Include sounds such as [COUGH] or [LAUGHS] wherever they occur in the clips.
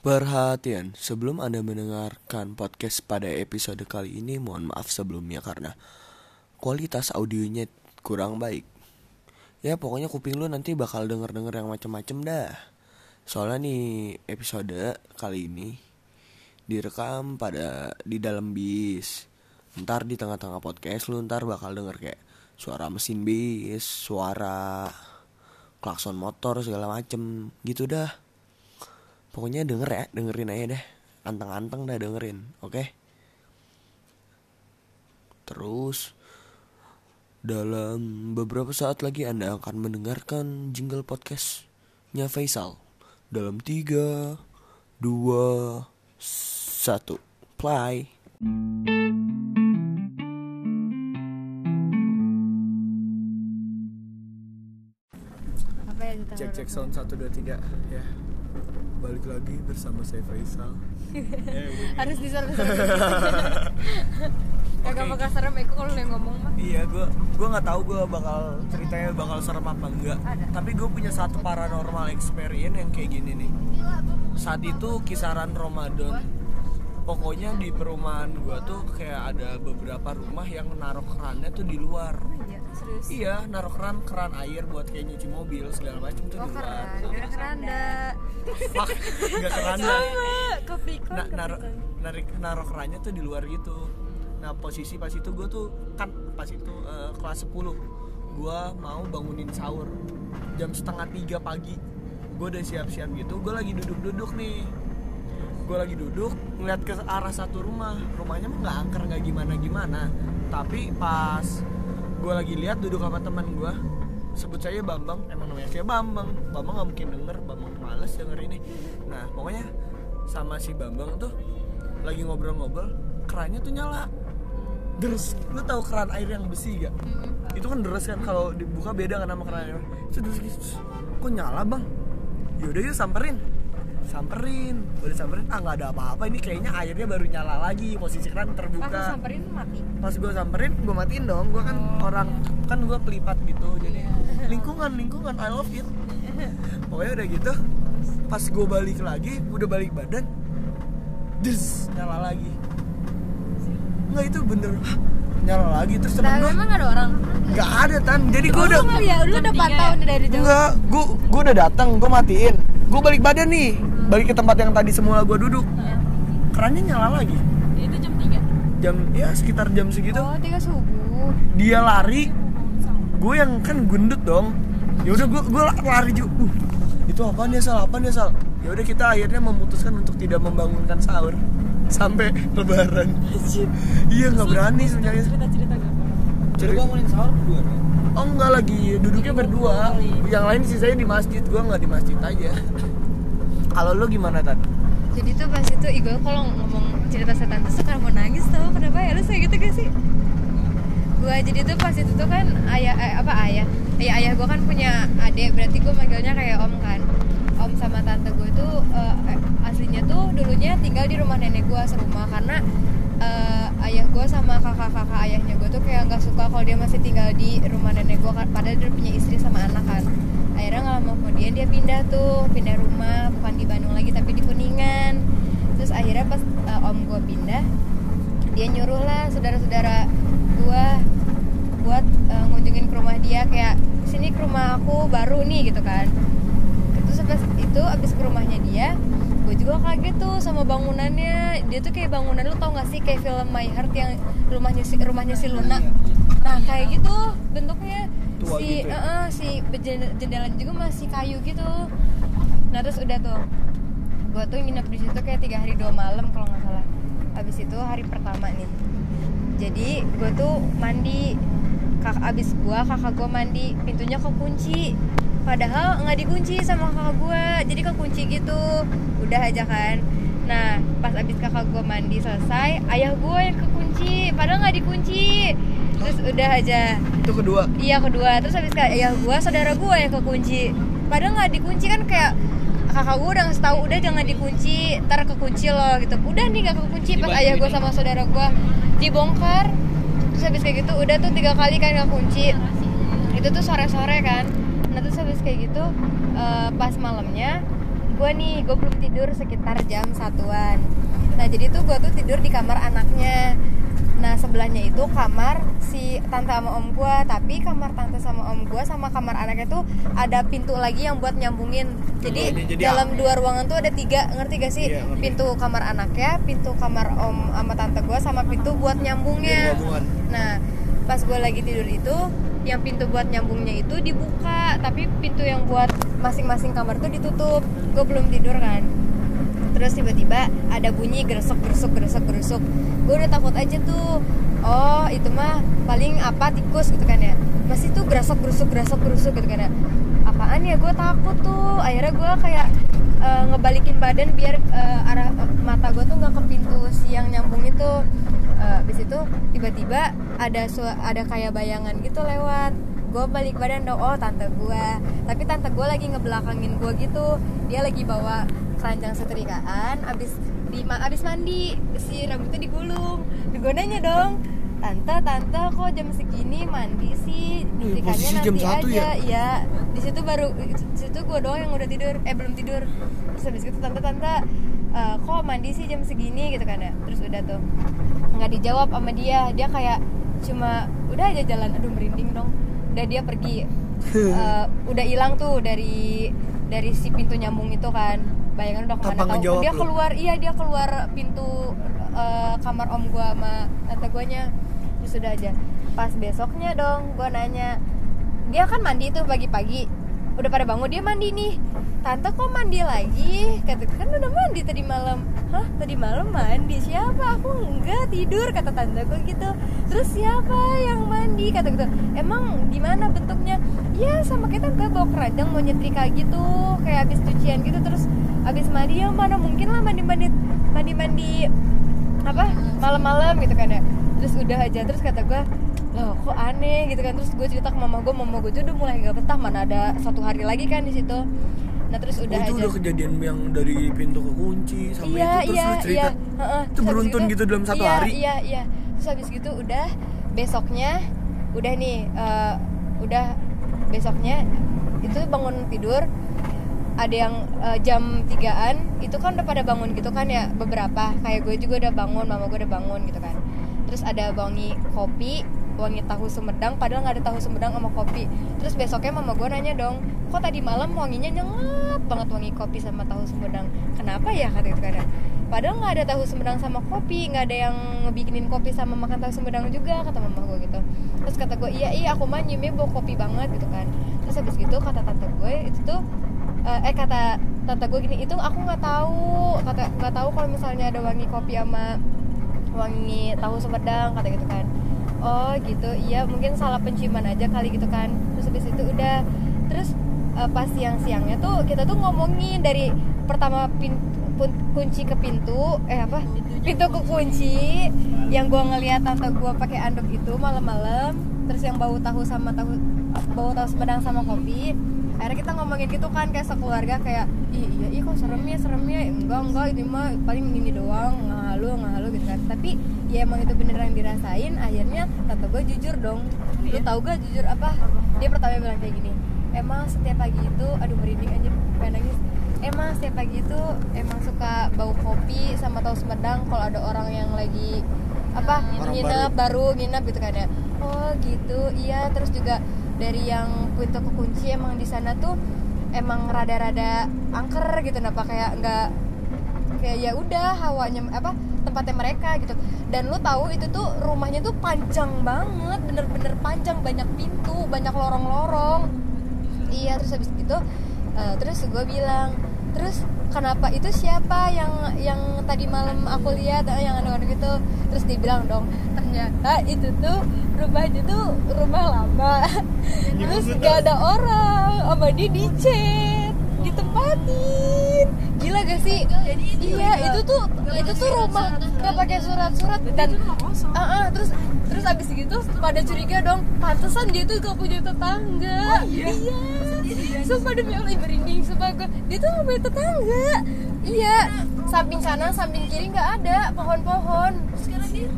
Perhatian, sebelum Anda mendengarkan podcast pada episode kali ini, mohon maaf sebelumnya karena kualitas audionya kurang baik. Ya pokoknya kuping lu nanti bakal denger-denger yang macem-macem dah. Soalnya nih episode kali ini direkam pada di dalam bis. Ntar di tengah-tengah podcast lu ntar bakal denger kayak suara mesin bis, suara klakson motor segala macem gitu dah. Pokoknya denger ya, dengerin aja deh. Anteng-anteng dah dengerin, oke? Terus dalam beberapa saat lagi Anda akan mendengarkan jingle podcastnya Faisal dalam 3 2 1 play. apa ya kita Cek cek sound 1 2 3 ya. Balik lagi bersama saya Faisal. [LAUGHS] harus disar [LAUGHS] kagak bakal serem Eko kalau yang ngomong mah Iya, gua gua nggak tahu gua bakal ceritanya bakal serem apa enggak. Ada. Tapi gue punya satu paranormal experience yang kayak gini nih. Saat itu kisaran Ramadan. Pokoknya di perumahan gua tuh kayak ada beberapa rumah yang naruh kerannya tuh di luar. Iya serius? Iya, naruh keran keran air buat kayak nyuci mobil segala macam tuh oh di luar. kira keranda. Fuck, [LAUGHS] keranda. kepikon Na- naruh narik naruh kerannya tuh di luar gitu. Nah posisi pas itu gue tuh kan pas itu eh, kelas 10 gue mau bangunin sahur. Jam setengah tiga pagi gue udah siap-siap gitu gue lagi duduk-duduk nih. Gue lagi duduk ngeliat ke arah satu rumah. Rumahnya mah nggak angker nggak gimana gimana tapi pas gue lagi lihat duduk sama teman gue sebut saya Bambang emang namanya kayak Bambang. Bambang nggak mungkin denger Bambang males denger ini. Nah pokoknya sama si Bambang tuh lagi ngobrol-ngobrol kerannya tuh nyala. Deres. Lu tahu keran air yang besi gak itu kan deres kan kalau dibuka beda kan sama keran air. Itu deres kok nyala bang? Yaudah yuk samperin samperin. Udah samperin? Ah nggak ada apa-apa. Ini kayaknya airnya baru nyala lagi. Posisi keran pas terbuka lu samperin mati pas gue samperin gue matiin dong. Gue kan orang kan gue pelipat gitu jadi lingkungan lingkungan I love it. Pokoknya udah gitu pas gue balik lagi udah balik badan des nyala lagi. Nggak itu bener. Nyala lagi. Terus temen nah gue memang ada orang? Nggak ada tan. Jadi gue oh, udah ya? Lu udah pantau nih dari jauh? Enggak, gue gue udah datang, gue matiin. Gue balik badan nih, balik ke tempat yang tadi semula gue duduk. Kerannya nyala lagi. itu jam 3 Jam ya sekitar jam segitu. oh tiga subuh Dia lari, gue yang kan gendut dong. Ya udah gue gue lari juga. Uh, itu apaan ya sal? Apaan ya sal? Ya udah kita akhirnya memutuskan untuk tidak membangunkan sahur sampai lebaran. iya nggak berani sebenarnya. cerita-cerita gak Jadi bangunin sahur berdua dong? Oh enggak lagi duduknya berdua. Yang lain sih saya di masjid, gua nggak di masjid aja. Kalau lu gimana tadi? jadi tuh pas itu Igo kalau ngomong cerita setan tuh suka mau nangis tau. Kenapa ya? Lu kayak gitu gak sih? Gua jadi tuh pas itu tuh kan ayah eh, apa ayah? Ayah ayah gua kan punya adik. Berarti gua manggilnya kayak om kan. Om sama tante gue tuh eh, eh, aslinya tuh dulunya tinggal di rumah nenek gua serumah. Karena eh, ayah gua sama kakak-kakak ayahnya gua tuh kayak nggak suka kalau dia masih tinggal di rumah nenek kan padahal dia punya istri sama anak kan akhirnya nggak lama kemudian dia pindah tuh pindah rumah bukan di Bandung lagi tapi di Kuningan. Terus akhirnya pas eh, om gue pindah dia nyuruh lah saudara-saudara gue buat eh, ngunjungin ke rumah dia kayak sini ke rumah aku baru nih gitu kan. Terus abis itu abis ke rumahnya dia gue juga kaget tuh sama bangunannya. Dia tuh kayak bangunan lu tau gak sih kayak film My Heart yang rumahnya si rumahnya si Luna nah kayak gitu bentuknya Tua si gitu ya? eh, eh, si jen- jendelanya juga masih kayu gitu. Nah terus udah tuh gue tuh nginep di situ kayak tiga hari dua malam kalau nggak salah. Habis itu hari pertama nih. Jadi gue tuh mandi. Kak abis gue kakak gue mandi pintunya kekunci. Padahal nggak dikunci sama kakak gue jadi kekunci gitu. Udah aja kan. Nah pas abis kakak gue mandi selesai ayah gue yang kekunci padahal nggak dikunci terus udah aja. Itu kedua. Iya kedua. Terus habis kayak ya gue saudara gue yang kekunci. Padahal nggak dikunci kan kayak kakak gue udah ngasih tahu udah jangan dikunci ntar kekunci loh gitu. Udah nih gak kekunci. Pas ayah gue sama saudara gue dibongkar. Terus habis kayak gitu udah tuh tiga kali kan gak kunci itu tuh sore sore kan. Nah terus habis kayak gitu eh, pas malamnya gue nih gue belum tidur sekitar jam satuan. Nah jadi tuh gue tuh tidur di kamar anaknya nah sebelahnya itu kamar si tante sama om gue tapi kamar tante sama om gue sama kamar anaknya tuh ada pintu lagi yang buat nyambungin jadi, Jadi- jadi dalam dua ruangan tuh ada tiga ngerti gak sih Iya, ngerti. pintu kamar anaknya pintu kamar om sama tante gue sama pintu buat nyambungnya. Nah, pas gue lagi tidur itu, yang pintu buat nyambungnya itu dibuka, tapi pintu yang buat masing-masing kamar tuh ditutup. Gue belum tidur kan. Terus tiba-tiba ada bunyi geresek geresek geresek geresek. Gue udah takut aja tuh. Oh, itu mah paling apa tikus gitu kan ya. Masih tuh geresek geresek geresek geresek gitu kan ya. Apaan ya gue takut tuh. Akhirnya gue kayak eh, ngebalikin badan biar eh, arah mata gue tuh nggak ke pintu si yang nyambung itu Eh, habis itu tiba-tiba ada ada kayak bayangan gitu lewat gue balik badan dong. Oh tante gue tapi tante gue lagi ngebelakangin gue gitu. Dia lagi bawa keranjang setrikaan abis di ma- abis mandi. Si rambutnya digulung. Gue nanya dong. Tante tante kok jam segini mandi sih? Nyetrikanya posisi nanti jam satu aja. ya? iya. Di situ baru situ gue doang yang udah tidur. Eh belum tidur. Terus habis itu tante tante eh, kok mandi sih jam segini gitu kan ya? Terus udah tuh. Nggak dijawab sama dia. Dia kayak cuma udah aja jalan. Aduh merinding dong udah dia pergi. [LAUGHS] Eh, udah hilang tuh dari dari si pintu nyambung itu kan. Bayangan udah ke mana tahu. dia lu? keluar iya dia keluar pintu eh, kamar om gua sama tante guanya. Terus udah aja. Pas besoknya dong gua nanya dia kan mandi tuh pagi-pagi. Udah pada bangun dia mandi nih. Tante kok mandi lagi? Kata kan udah mandi tadi malam hah tadi malam mandi? Siapa? Aku enggak tidur kata tante gue gitu. Terus siapa yang mandi? Kata gitu. Emang gimana bentuknya? Ya sama kayak tante bawa keranjang mau nyetrika gitu. Kayak habis cucian gitu terus habis mandi ya mana mungkin lah mandi mandi mandi mandi apa malam-malam gitu kan ya. Terus udah aja terus kata gue loh kok aneh? gitu kan. Terus gue cerita ke mama gue mama gue tuh udah mulai gak betah mana ada satu hari lagi kan di situ nah terus udah oh, itu aja. udah kejadian yang dari pintu ke kunci sampai iya itu terus iya lu cerita? iya. Heeh. itu Terus habis beruntun gitu dalam satu iya, hari? iya iya. Terus habis gitu udah besoknya udah nih eh, udah besoknya itu bangun tidur ada yang eh, jam 3an itu kan udah pada bangun gitu kan ya beberapa. Kayak gue juga udah bangun mama gue udah bangun gitu kan. Terus ada wangi kopi wangi tahu sumedang padahal nggak ada tahu sumedang sama kopi. Terus besoknya mama gue nanya dong kok tadi malam wanginya nyengat banget wangi kopi sama tahu sumedang? Kenapa ya? kata kan ya padahal nggak ada tahu sumedang sama kopi nggak ada yang ngebikinin kopi sama makan tahu sumedang juga kata mama gue gitu. Terus kata gue iya iya aku mah nyiumnya bau kopi banget gitu kan. Terus habis gitu kata tante gue itu tuh eh, eh kata tante gue gini itu aku nggak tahu kata nggak tahu kalau misalnya ada wangi kopi sama wangi tahu sumedang kata gitu kan oh gitu. Iya mungkin salah penciuman aja kali gitu kan. Terus habis itu udah. Terus eh, pas siang-siangnya tuh kita tuh ngomongin dari pertama pin, pun- kunci ke pintu eh apa? Pintu ke kunci yang gua ngeliat tante gua pakai anduk itu malam-malam. Terus yang bau tahu sama tahu bau tahu sumedang sama kopi akhirnya kita ngomongin gitu kan kayak sekeluarga kayak ih iya ih kok serem ya serem ya. Enggak enggak ini mah paling gini doang nggak halu gitu kan. Tapi ya emang itu beneran dirasain akhirnya tante gue jujur dong. Lu tau gak jujur apa? Dia pertama bilang kayak gini emang setiap pagi itu aduh merinding aja pengen nangis. Emang setiap pagi itu emang suka bau kopi sama tahu sumedang kalau ada orang yang lagi apa Orang nginep baru. nginep gitu kan ya. Oh gitu iya. Terus juga dari yang pintu kekunci emang di sana tuh emang rada-rada angker gitu napa kayak nggak kayak ya udah hawanya apa tempatnya mereka gitu. Dan lu tahu itu tuh rumahnya tuh panjang banget bener-bener panjang banyak pintu banyak lorong-lorong. Iya terus habis gitu eh, terus gue bilang terus kenapa itu siapa yang yang tadi malam aku lihat eh, yang aneh-aneh gitu? Terus dia bilang dong ternyata itu tuh rumahnya tuh rumah lama terus gak ada orang. Sama dia dicet ditempatin. Gila gak sih? Iya itu tuh itu tuh rumah gak pakai surat-surat. Dan Ah, ah, terus terus abis gitu pada curiga dong pantesan dia tuh gak punya tetangga. Iya. Sumpah demi Allah merinding sumpah gue dia tuh gak punya tetangga. Iya samping kanan samping kiri nggak ada pohon-pohon.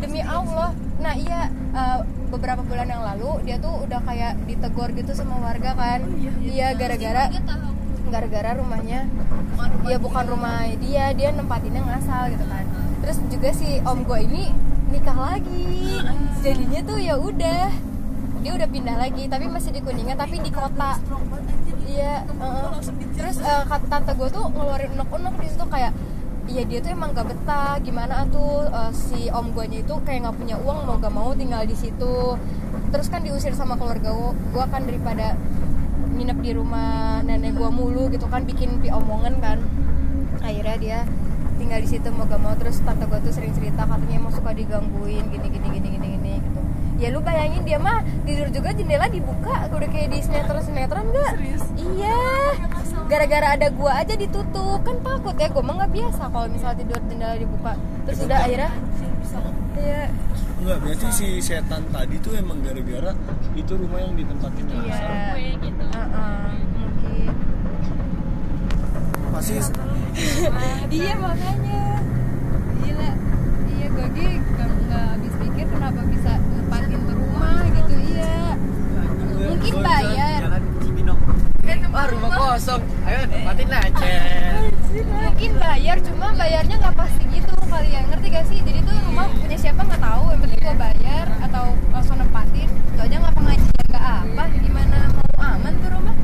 Demi Allah. Nah iya eh, beberapa bulan yang lalu dia tuh udah kayak ditegur gitu sama warga kan. Iya gara-gara gara-gara rumahnya. Ya bukan rumah dia dia nempatinnya ngasal gitu kan. Terus juga si om gue ini nikah lagi. Jadinya tuh ya udah dia udah pindah lagi tapi masih di kuningan tapi di kota. iya uh, terus uh, kata tante gue tuh ngeluarin unek-unek di situ kayak Iya dia tuh emang gak betah. Gimana tuh uh, si om guanya itu kayak nggak punya uang mau gak mau tinggal di situ. Terus kan diusir sama keluarga gue kan daripada nginep di rumah nenek gua mulu gitu kan bikin pi omongan kan. Akhirnya dia tinggal di situ mau gak mau. Terus tante gua tuh sering cerita katanya emang suka digangguin gini gini gini gini gini gitu. Ya lu bayangin dia mah tidur juga jendela dibuka. Udah kayak di sinetron sinetron gak iya gara-gara ada gua aja ditutup. Kan takut ya gua mah nggak biasa kalau misalnya tidur jendela dibuka. Terus udah akhirnya iya. Enggak, berarti si setan tadi tuh emang gara-gara itu rumah yang ditempatin iya. Asal. gitu. Uh-uh, mungkin. Pasti iya makanya. Gila iya gue ge nggak nggak habis pikir kenapa bisa nempatin ke rumah gitu iya mungkin bayar Wah rumah kosong, ayo tempatin aja. mungkin bayar cuma bayarnya nggak pasti gitu kali ya. Ngerti gak sih? Jadi tuh rumah punya siapa nggak tahu. Yang penting gue bayar atau langsung nempatin. Itu aja nggak pengajian nggak apa. Gimana? Mau aman tuh rumah?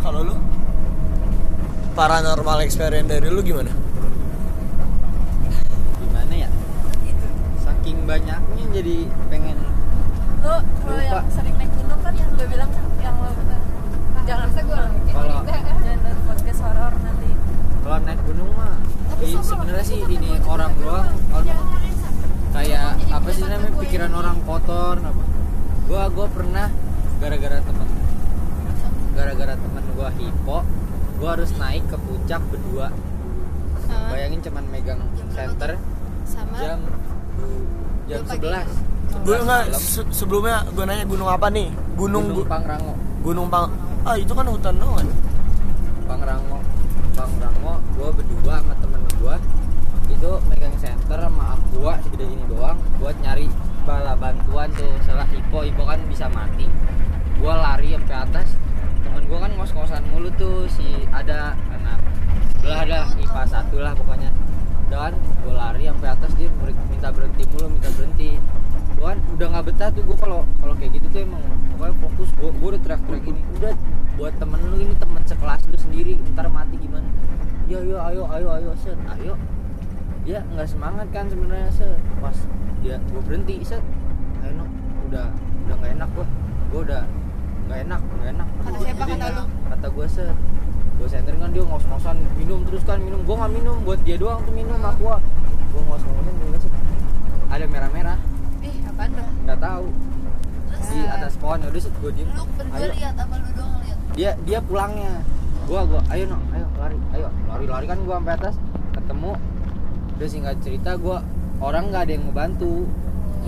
Kalau lu paranormal experience dari lu? Gimana ya? Saking banyaknya jadi pengen lo kalau yang sering naik gunung kan yang gue bilang yang lo jangan Masa gue Kalau- jangan dari podcast horor nanti. kalau naik gunung mah sebenarnya sih ini orang doang kalau kayak apa sih namanya pikiran orang kotor apa? Gua gua pernah gara-gara temen. Gara-gara temen gua hipo gua harus naik ke puncak berdua. Bayangin cuman megang center sama. Jam jam. 11 Gue 11 enggak se- sebelumnya gue nanya gunung apa nih? Gunung Gunung Gu- Pangrango. Gunung Pang Ah itu kan hutan doang. Pangrango. Pangrango gue berdua sama temen gue itu megang center sama aqua segede gini doang buat nyari bala bantuan tuh setelah hipo hipo kan bisa mati. Gue lari sampai atas temen gue kan ngos-ngosan mulu tuh si ada anak. Belah dah IPA satu lah pokoknya dan gue lari sampai atas dia minta berhenti mulu minta berhenti. Gue kan udah nggak betah tuh gue kalau kalau kayak gitu tuh emang pokoknya fokus. Gue gue udah teriak-teriak gini udah buat temen lu ini temen sekelas lu sendiri ntar mati gimana? Ya yo ayo ayo ayo set. Ayo. Dia nggak semangat kan sebenarnya set. Pas dia gue berhenti set. Ayo no udah udah nggak enak gue gue udah nggak enak nggak enak. Kata siapa? Kata lu? kata gue set gue senterin kan dia ngos-ngosan minum terus kan minum. Gue nggak minum buat dia doang tuh minum aku gue ngos-ngosan minum set ada merah-merah. Ih apaan dong nggak tahu. Di atas pohon udah set gue diem. Lu berdua lihat apa lu doang lihat? Dia dia pulangnya. Gua gua ayo no ayo lari ayo. Lari lari kan gua sampai atas ketemu. Udah singkat cerita gua orang nggak ada yang mau bantu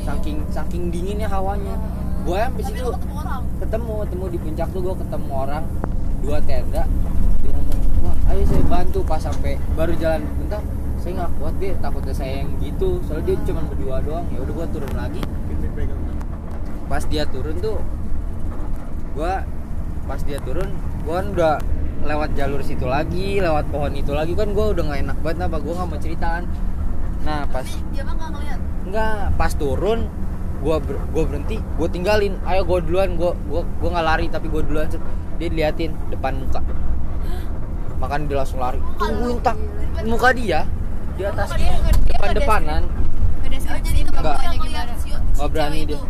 saking saking dinginnya hawanya. Gua yang di situ. ketemu orang? Ketemu ketemu di puncak tuh gua ketemu orang. Dua tenda ayo saya bantu pas sampai baru jalan bentar saya nggak kuat deh takutnya saya yang gitu. Soalnya dia cuma berdua doang. Ya udah gua turun lagi. Pas dia turun tuh gua pas dia turun gua kan udah lewat jalur situ lagi lewat pohon itu lagi. Kan gua udah nggak enak banget apa gua nggak mau ceritaan nah pas tapi dia mah nggak ngeliat? Nggak pas turun gua ber, gua berhenti gua tinggalin. Ayo gua duluan gua gua gua nggak lari tapi gua duluan. Dia liatin depan muka makan dia langsung lari. Tungguin tak. muka dia di atas depan depanan Nggak. ngeliat si Nggak berani dia.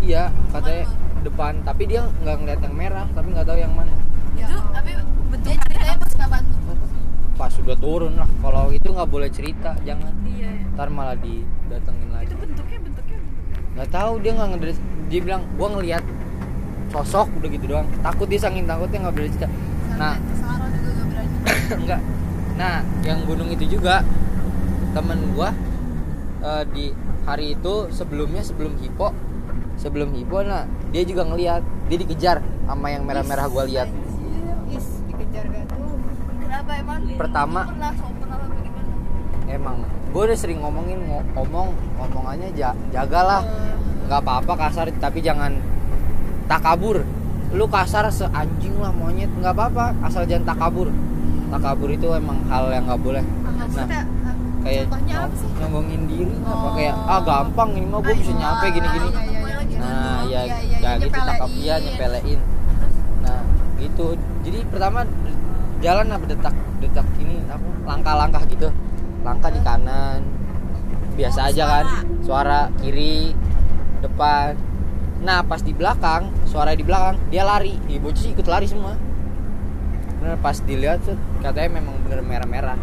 iya katanya depan. Tapi dia nggak ngeliat yang merah tapi nggak tahu yang mana. Itu tapi dia ceritanya pas nggak bantu pas sudah turun lah. Kalau itu nggak boleh cerita jangan. Iya ntar malah didatengin lagi. itu bentuknya bentuknya. Nggak tahu dia nggak ngedres dia bilang gua ngelihat sosok udah gitu doang. Takut dia saking takutnya nggak berani cerita. Nah sampai Sarah juga nggak berani [LAUGHS] enggak. Nah yang gunung itu juga temen gua eh, di hari itu sebelumnya sebelum hipo sebelum hipo nah dia juga ngelihat dia dikejar sama yang merah-merah gua lihat Is, dikejar gak tuh? Kenapa emang? Pertama emang gue udah sering ngomongin ngo- ngomong ngomongannya ja, jagalah nggak apa-apa kasar tapi jangan takabur lu kasar seanjing lah monyet. Nggak apa-apa asal jangan takabur takabur itu emang hal yang nggak boleh. Nah kayak contohnya nyom- apa sih? nyombongin diri apa kayak ah gampang ini mah gue bisa nyampe gini-gini. Ah, iya, iya, iya. nah ya Iya, iya, ya gitu takab iya nyepelein. Nah gitu. Jadi pertama jalan apa detak detak ini apa langkah-langkah gitu. Langkah di kanan biasa aja kan suara kiri depan. Nah pas di belakang suara di belakang dia lari. Bocah sih ikut lari semua bener pas dilihat tuh katanya memang bener merah-merah.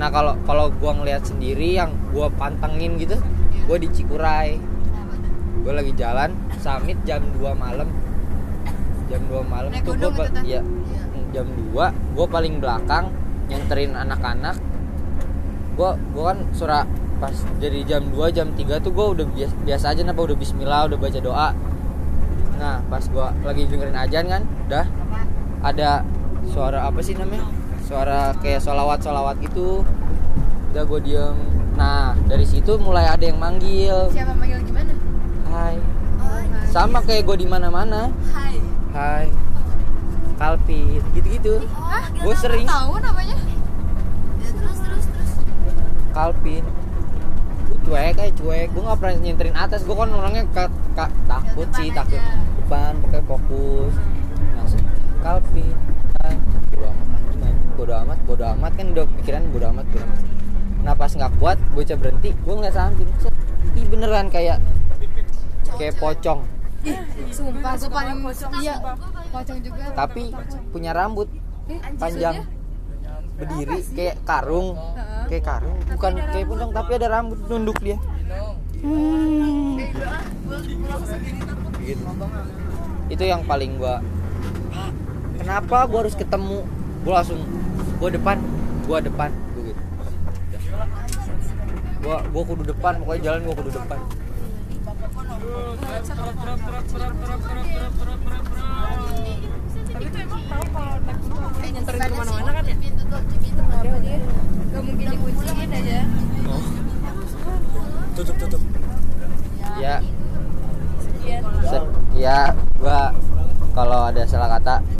Nah kalau kalau gua ngeliat sendiri yang gua pantengin gitu gua di Cikuray. Gue lagi jalan summit jam 2 malam. Jam 2 malam Naik tuh gue ya jam 2 gue paling belakang nyenterin anak-anak. Gue gue kan surah pas dari jam 2 jam 3 tuh gue udah biasa, biasa aja napa? Udah bismillah udah baca doa. Nah pas gue lagi dengerin ajan kan udah ada suara apa sih namanya? Suara kayak solawat solawat gitu. Udah gue diem. Nah dari situ mulai ada yang manggil. Siapa manggil gimana? Hai. Sama kayak gue di mana mana Hai. hai. Kalpin gitu-gitu. Gue sering. tahu namanya. Ya, terus terus terus. Kalpin. Gue cuek kayak cuek. Gue nggak pernah nyenterin atas. Gue kan orangnya ka- ka- takut sih takut. Aja. depan pakai fokus. Langsung. Kalpin bodo amat bodo amat bodo amat. Kan udah pikiran bodo amat bodo amat. Nah pas nggak kuat bocah berhenti. Gue ngeliat samping ih beneran kayak kayak pocong. Sumpah gue paling iya pocong juga. Tapi punya rambut panjang. berdiri kayak karung. Kayak karung. Bukan kayak pocong tapi ada rambut nunduk dia. Gitu. Itu yang paling gua "Hah, kenapa gua harus ketemu? Gua langsung gua depan gua depan gua gitu. Gua gua kudu depan pokoknya jalan gua kudu depan. Tapi itu emang tahu kalau naik gunung kayak nyenterin ke mana-mana kan ya? Ada dia gak mungkin dikunciin aja. Oh. Tutup tutup. Ya. Se- ya gua kalau ada salah kata